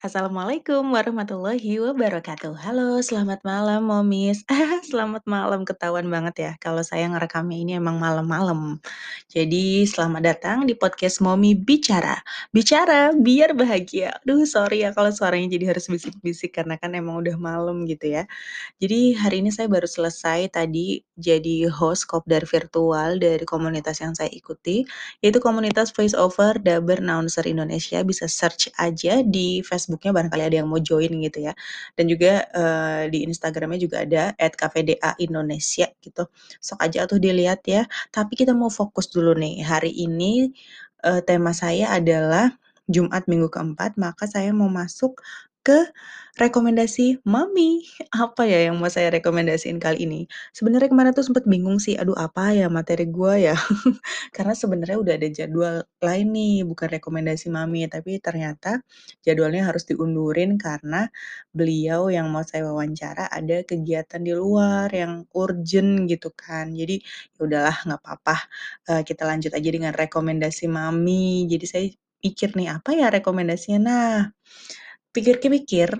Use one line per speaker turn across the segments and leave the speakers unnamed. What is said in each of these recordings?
Assalamualaikum warahmatullahi wabarakatuh. Halo, selamat malam momis. Selamat malam, ketahuan banget ya kalau saya ngerekamnya ini emang malam-malam. Jadi selamat datang di podcast Momi Bicara. Bicara biar bahagia. Aduh sorry ya kalau suaranya jadi harus bisik-bisik karena kan emang udah malam gitu ya. Jadi hari ini saya baru selesai tadi jadi host kopdar virtual dari komunitas yang saya ikuti, yaitu komunitas Voice Over Dubber Announcer Indonesia. Bisa search aja di Facebooknya barangkali ada yang mau join gitu ya. Dan juga uh, di Instagramnya juga ada @kvda Indonesia gitu. Sok aja tuh dilihat ya. Tapi kita mau fokus dulu nih. Hari ini uh, tema saya adalah Jumat minggu keempat, maka saya mau masuk ke rekomendasi mami. Apa ya yang mau saya rekomendasiin kali ini? Sebenarnya kemarin tuh sempet bingung sih, aduh apa ya materi gua ya? Karena sebenarnya udah ada jadwal lain nih, bukan rekomendasi mami, tapi ternyata jadwalnya harus diundurin karena beliau yang mau saya wawancara ada kegiatan di luar yang urgent gitu kan. Jadi ya udahlah nggak apa-apa, uh, kita lanjut aja dengan rekomendasi mami. Jadi saya pikir nih, apa ya rekomendasinya? Nah, Pikir-pikir,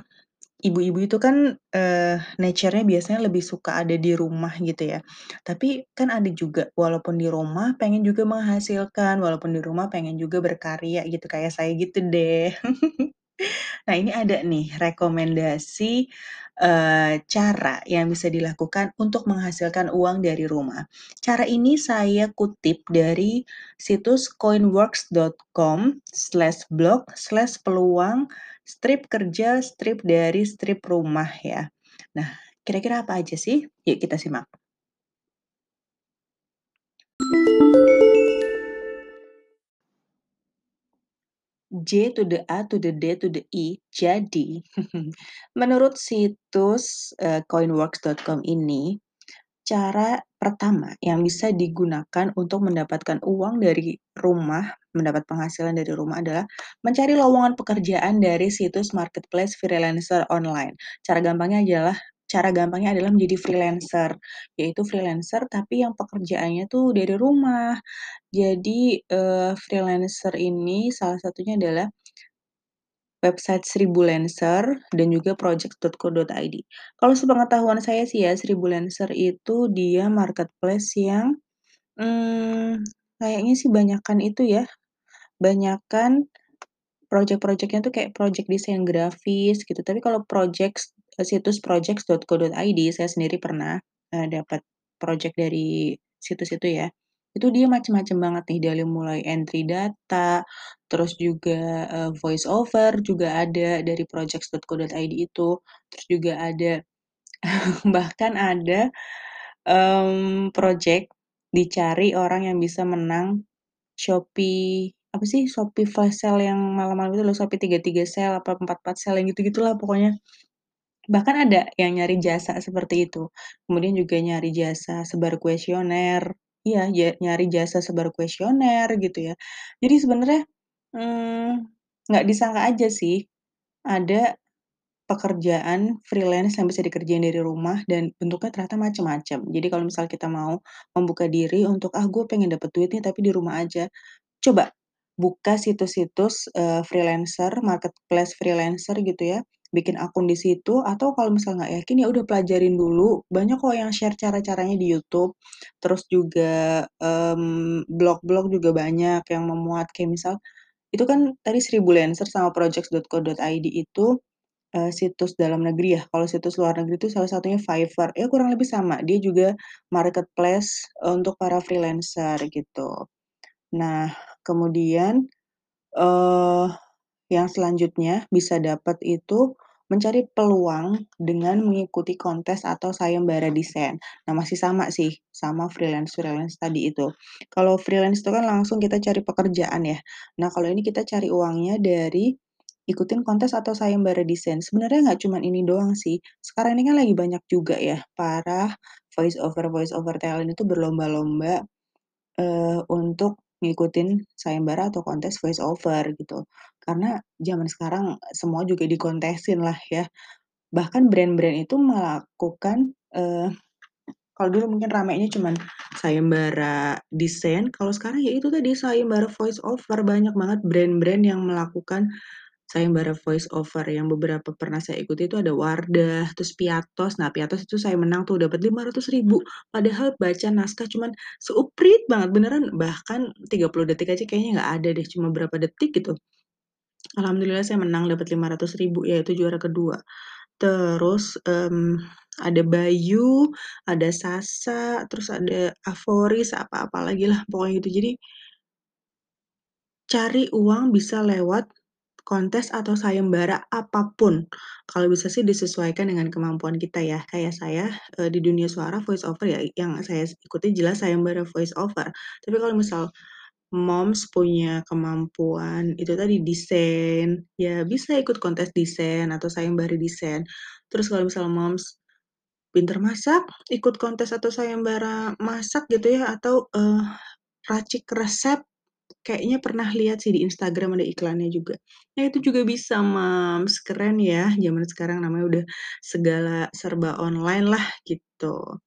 ibu-ibu itu kan, eee, nature-nya biasanya lebih suka ada di rumah gitu ya. Tapi kan ada juga walaupun di rumah pengen juga menghasilkan, walaupun di rumah pengen juga berkarya gitu, kayak saya gitu deh. Nah, ini ada nih rekomendasi, eee, cara yang bisa dilakukan untuk menghasilkan uang dari rumah. Cara ini saya kutip dari situs coinworks.com/blog/peluang strip kerja, strip dari, strip rumah ya. Nah, kira-kira apa aja sih? Yuk kita simak. J to the A to the D to the I. Jadi, menurut situs uh, coinworks.com ini, cara pertama yang bisa digunakan untuk mendapatkan uang dari rumah, mendapat penghasilan dari rumah adalah mencari lowongan pekerjaan dari situs marketplace freelancer online. Cara gampangnya adalah cara gampangnya adalah menjadi freelancer, yaitu freelancer tapi yang pekerjaannya tuh dari rumah. Jadi, uh, freelancer ini salah satunya adalah website Lancer dan juga project.co.id. Kalau sepengetahuan saya sih ya, Lancer itu dia marketplace yang, hmm, kayaknya sih banyakan itu ya, banyakan project-projectnya tuh kayak project desain grafis gitu. Tapi kalau project situs projects.co.id saya sendiri pernah, uh, dapat project dari situs itu ya. Itu dia macam-macam banget nih dari mulai entry data, terus juga, uh, voice over juga ada dari projects.co.id itu, terus juga ada bahkan ada, um, project dicari orang yang bisa menang Shopee apa sih, Shopee flash sale yang malam-malam itu loh, Shopee 33 sale apa 44 sale yang gitu-gitulah pokoknya. Bahkan ada yang nyari jasa seperti itu. Kemudian juga nyari jasa sebar kuesioner. Iya, nyari jasa sebar kuesioner gitu ya. Jadi sebenarnya, mmm, nggak disangka aja sih, ada pekerjaan freelance yang bisa dikerjain dari rumah dan bentuknya ternyata macam-macam. Jadi kalau misal kita mau membuka diri untuk, "Ah, gue pengen dapet duit tapi di rumah aja." Coba buka situs-situs, uh, freelancer, marketplace freelancer gitu ya, bikin akun di situ atau kalau misal nggak yakin ya udah pelajarin dulu, banyak kok yang share cara-caranya di YouTube. Terus juga, um, blog-blog juga banyak yang memuat. Kayak misal itu kan tadi Lancer sama projects.co.id itu, uh, situs dalam negeri ya, kalau situs luar negeri itu salah satunya Fiverr, ya kurang lebih sama, dia juga marketplace untuk para freelancer gitu. Nah, kemudian, uh, yang selanjutnya bisa dapat itu mencari peluang dengan mengikuti kontes atau sayembara desain. Nah, masih sama sih, sama freelance-freelance tadi itu. Kalau freelance itu kan langsung kita cari pekerjaan ya. Nah, kalau ini kita cari uangnya dari ikutin kontes atau sayembara desain. Sebenarnya nggak cuma ini doang sih, sekarang ini kan lagi banyak juga ya para voice over voice over talent itu berlomba-lomba, uh, untuk ngikutin sayembara atau kontes voice over gitu. Karena zaman sekarang semua juga dikontesin lah ya. Bahkan brand-brand itu melakukan, uh, kalau dulu mungkin ramainya cuman sayembara desain, kalau sekarang ya itu tadi sayembara voice over, banyak banget brand-brand yang melakukan sayembara voice over yang beberapa pernah saya ikuti itu ada Wardah, terus Piatos. Nah, Piatos itu saya menang tuh dapat Rp500.000 padahal baca naskah cuman seuprit banget, beneran bahkan 30 detik aja kayaknya nggak ada deh, cuma berapa detik gitu. Alhamdulillah saya menang dapat Rp500.000 ya itu juara kedua. Terus, mmm, ada Bayu, ada Sasa, terus ada Aforis, apa-apa lagi lah pokoknya gitu. Jadi cari uang bisa lewat kontes atau sayembara apa pun. Kalau bisa sih disesuaikan dengan kemampuan kita ya. Kayak saya, eee, di dunia suara voice over ya yang saya ikuti jelas sayembara voice over. Tapi kalau misal moms punya kemampuan itu tadi desain, ya bisa ikut kontes desain atau sayembara desain. Terus kalau misal moms pinter masak, ikut kontes atau sayembara masak gitu ya atau, eee, racik resep, kayaknya pernah lihat sih di Instagram ada iklannya juga. Nah itu juga bisa moms, keren ya zaman sekarang namanya udah segala serba online lah gitu.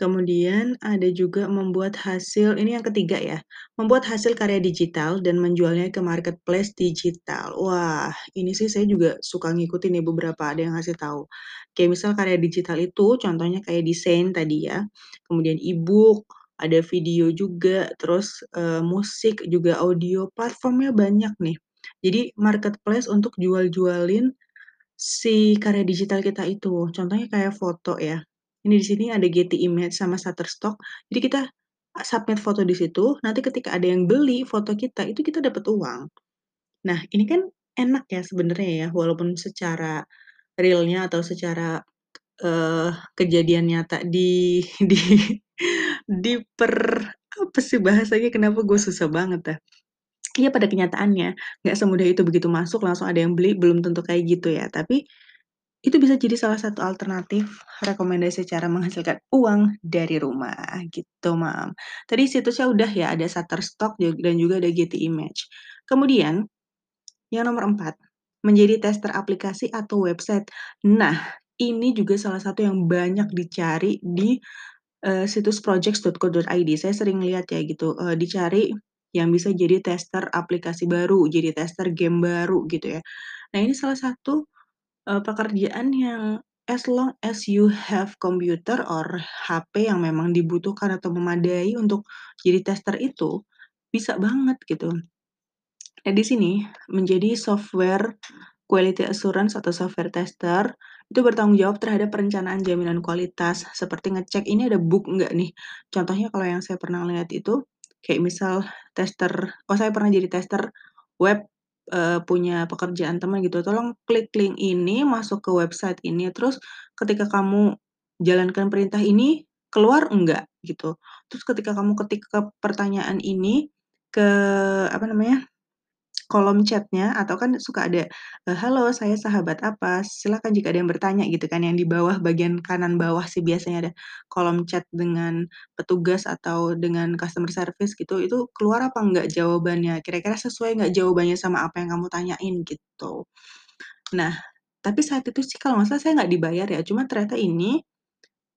Kemudian ada juga membuat hasil ini yang ketiga ya, membuat hasil karya digital dan menjualnya ke marketplace digital. Wah, ini sih saya juga suka ngikutin nih beberapa ada yang ngasih tahu. Kayak misal karya digital itu contohnya kayak desain tadi ya, kemudian e-book, ada video juga, terus, eee, musik, juga audio, platformnya banyak nih. Jadi marketplace untuk jual-jualin si karya digital kita itu. Contohnya kayak foto ya, ini di sini ada Getty Image sama Shutterstock, jadi kita submit foto di situ, nanti ketika ada yang beli foto kita, itu kita dapat uang. Nah, ini kan enak ya sebenarnya ya, walaupun secara realnya atau secara, eee, kejadian nyata di di diper apa sih bahasanya, kenapa gue susah banget dah. Iya pada kenyataannya, nggak semudah itu begitu masuk langsung ada yang beli, belum tentu kayak gitu ya. Tapi, itu bisa jadi salah satu alternatif rekomendasi cara menghasilkan uang dari rumah, gitu Mom. Tadi situsnya udah ya, ada Shutterstock dan juga ada Getty Image. Kemudian, yang nomor 4, menjadi tester aplikasi atau website. Nah, ini juga salah satu yang banyak dicari di, eee, situs projects.co.id. Saya sering lihat ya gitu, eee, dicari yang bisa jadi tester aplikasi baru, jadi tester game baru gitu ya. Nah ini salah satu, eee, pekerjaan yang as long as you have computer or HP yang memang dibutuhkan atau memadai untuk jadi tester itu, bisa banget gitu. Nah di sini, menjadi software quality assurance atau software tester, itu bertanggung jawab terhadap perencanaan jaminan kualitas, seperti ngecek ini ada bug nggak nih. Contohnya kalau yang saya pernah lihat itu, kayak misal tester oh saya pernah jadi tester web, eee, punya pekerjaan teman gitu, "Tolong klik link ini, masuk ke website ini, terus ketika kamu jalankan perintah ini, keluar enggak?" Gitu. Terus ketika kamu ketik ke pertanyaan ini, ke apa namanya, kolom chat-nya atau kan suka ada, eee, "Halo saya sahabat apa, silakan jika ada yang bertanya," gitu kan, yang di bawah bagian kanan bawah sih biasanya ada kolom chat dengan petugas atau dengan customer service gitu, itu keluar apa enggak jawabannya, kira-kira sesuai nggak jawabannya sama apa yang kamu tanyain, gitu. Nah, tapi saat itu sih kalau nggak salah saya nggak dibayar ya, cuma ternyata ini,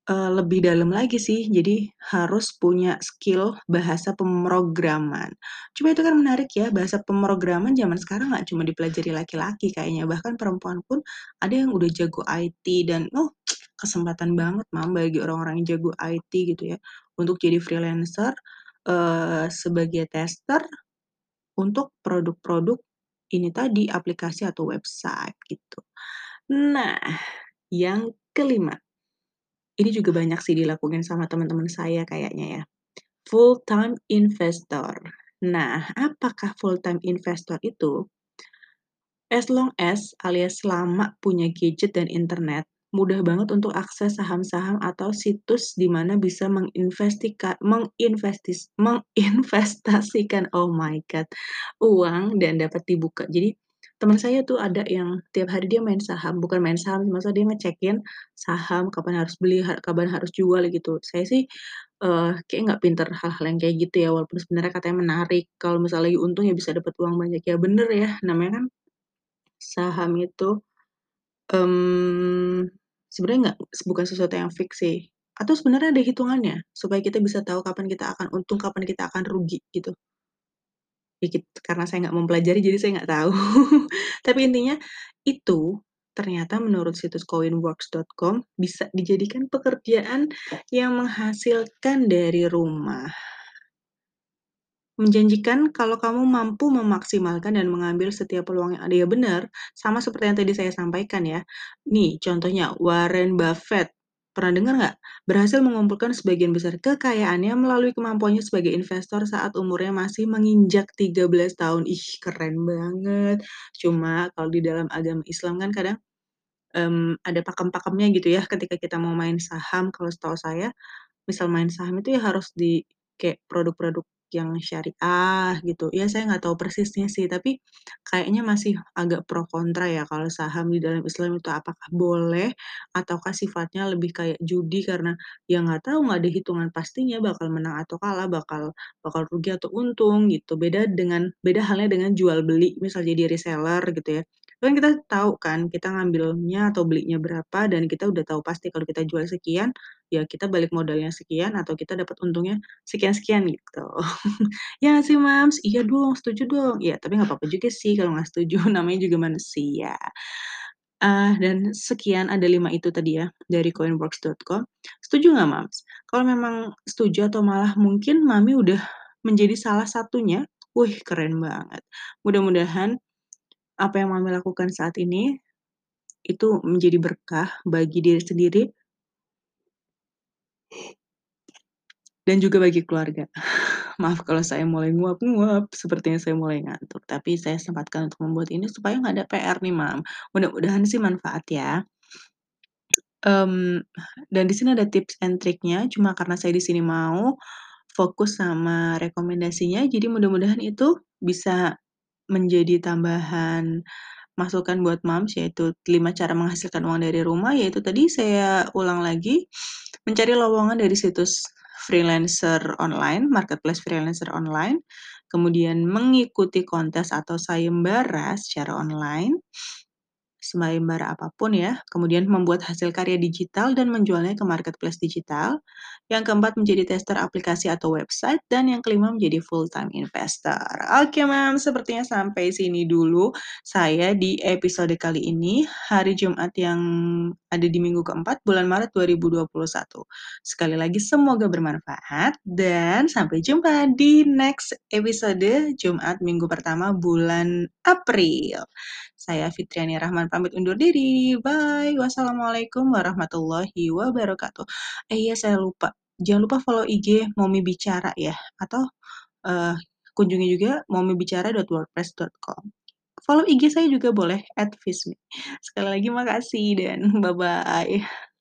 eee, lebih dalam lagi sih, jadi harus punya skill bahasa pemrograman. Cuma itu kan menarik ya, bahasa pemrograman zaman sekarang nggak cuma dipelajari laki-laki kayaknya, bahkan perempuan pun ada yang udah jago IT dan, oh kesempatan banget Mom bagi orang-orang yang jago IT gitu ya, untuk jadi freelancer, eee, sebagai tester untuk produk-produk ini tadi, aplikasi atau website, gitu. Nah, yang kelima, ini juga banyak sih dilakuin sama teman-teman saya kayaknya ya, full time investor. Nah, apakah full time investor itu? As long as alias selama punya gadget dan internet, mudah banget untuk akses saham-saham atau situs di mana bisa menginvestis menginvestasikan, oh my god, uang dan dapat dibuka. Jadi, teman saya tuh ada yang tiap hari dia main saham, bukan main saham, maksudnya dia ngecekin saham, kapan harus beli, kapan harus jual gitu. Saya sih, eee, kayaknya nggak pinter hal-hal yang kayak gitu ya, walaupun sebenarnya katanya menarik, kalau misalnya lagi untung ya bisa dapat uang banyak. Ya bener ya, namanya kan saham itu, mmm, sebenarnya nggak bukan sesuatu yang fix sih, atau sebenarnya ada hitungannya supaya kita bisa tahu kapan kita akan untung, kapan kita akan rugi gitu? Dikit karena saya nggak mempelajari jadi saya nggak tahu. Tapi intinya itu ternyata menurut situs coinworks.com bisa dijadikan pekerjaan yang menghasilkan dari rumah. Menjanjikan kalau kamu mampu memaksimalkan dan mengambil setiap peluang yang ada. Ya benar, sama seperti yang tadi saya sampaikan ya. Nih contohnya Warren Buffett, pernah dengar nggak? Berhasil mengumpulkan sebagian besar kekayaannya melalui kemampuannya sebagai investor saat umurnya masih menginjak 13 tahun. Ih, keren banget. Cuma kalau di dalam agama Islam kan kadang, mmm, ada pakem-pakemnya gitu ya ketika kita mau main saham kalau setahu saya, misal main saham itu ya harus di kayak produk-produk yang syariah gitu. Ya saya nggak tahu persisnya sih, tapi kayaknya masih agak pro kontra ya kalau saham di dalam Islam itu apakah boleh ataukah sifatnya lebih kayak judi karena ya nggak tahu, nggak ada hitungan pastinya bakal menang atau kalah, bakal bakal rugi atau untung gitu. Beda dengan beda halnya dengan jual beli, misal jadi reseller gitu ya. Kan kita tahu kan, kita ngambilnya atau belinya berapa dan kita udah tahu pasti kalau kita jual sekian, ya kita balik modalnya sekian atau kita dapat untungnya sekian-sekian gitu. Ya sih, Mams? Iya dong, setuju dong. Ya tapi nggak apa-apa juga sih kalau nggak setuju, namanya juga manusia. Ah, dan sekian ada 5 itu tadi ya, dari coinworks.com. Setuju nggak, Mams? Kalau memang setuju atau malah mungkin Mami udah menjadi salah satunya, wih keren banget. Mudah-mudahan apa yang Mami lakukan saat ini, itu menjadi berkah bagi diri sendiri dan juga bagi keluarga. Maaf kalau saya mulai nguap-nguap, sepertinya saya mulai ngantuk, tapi saya sempatkan untuk membuat ini supaya nggak ada PR nih, Mam. Mudah-mudahan sih manfaat ya. Mmm, dan di sini ada tips and triknya, cuma karena saya di sini mau fokus sama rekomendasinya, jadi mudah-mudahan itu bisa menjadi tambahan masukan buat Mams, yaitu 5 cara menghasilkan uang dari rumah, yaitu tadi saya ulang lagi, mencari lowongan dari situs freelancer online, marketplace freelancer online, kemudian mengikuti kontes atau sayembara secara online, sayembara apa pun ya, kemudian membuat hasil karya digital dan menjualnya ke marketplace digital, yang keempat menjadi tester aplikasi atau website, dan yang kelima menjadi full time investor. Oke, Mams, sepertinya sampai sini dulu saya di episode kali ini, hari Jumat yang ada di minggu keempat bulan Maret 2021. Sekali lagi semoga bermanfaat. Dan sampai jumpa di next episode Jumat minggu pertama bulan April. Saya Fitriani Rahman pamit undur diri. Bye. Wassalamualaikum warahmatullahi wabarakatuh. Eh iya saya lupa, jangan lupa follow IG Momi Bicara ya, atau uh, kunjungi juga momibicara.wordpress.com. Follow IG saya juga boleh @fismi. Sekali lagi makasih dan bye bye.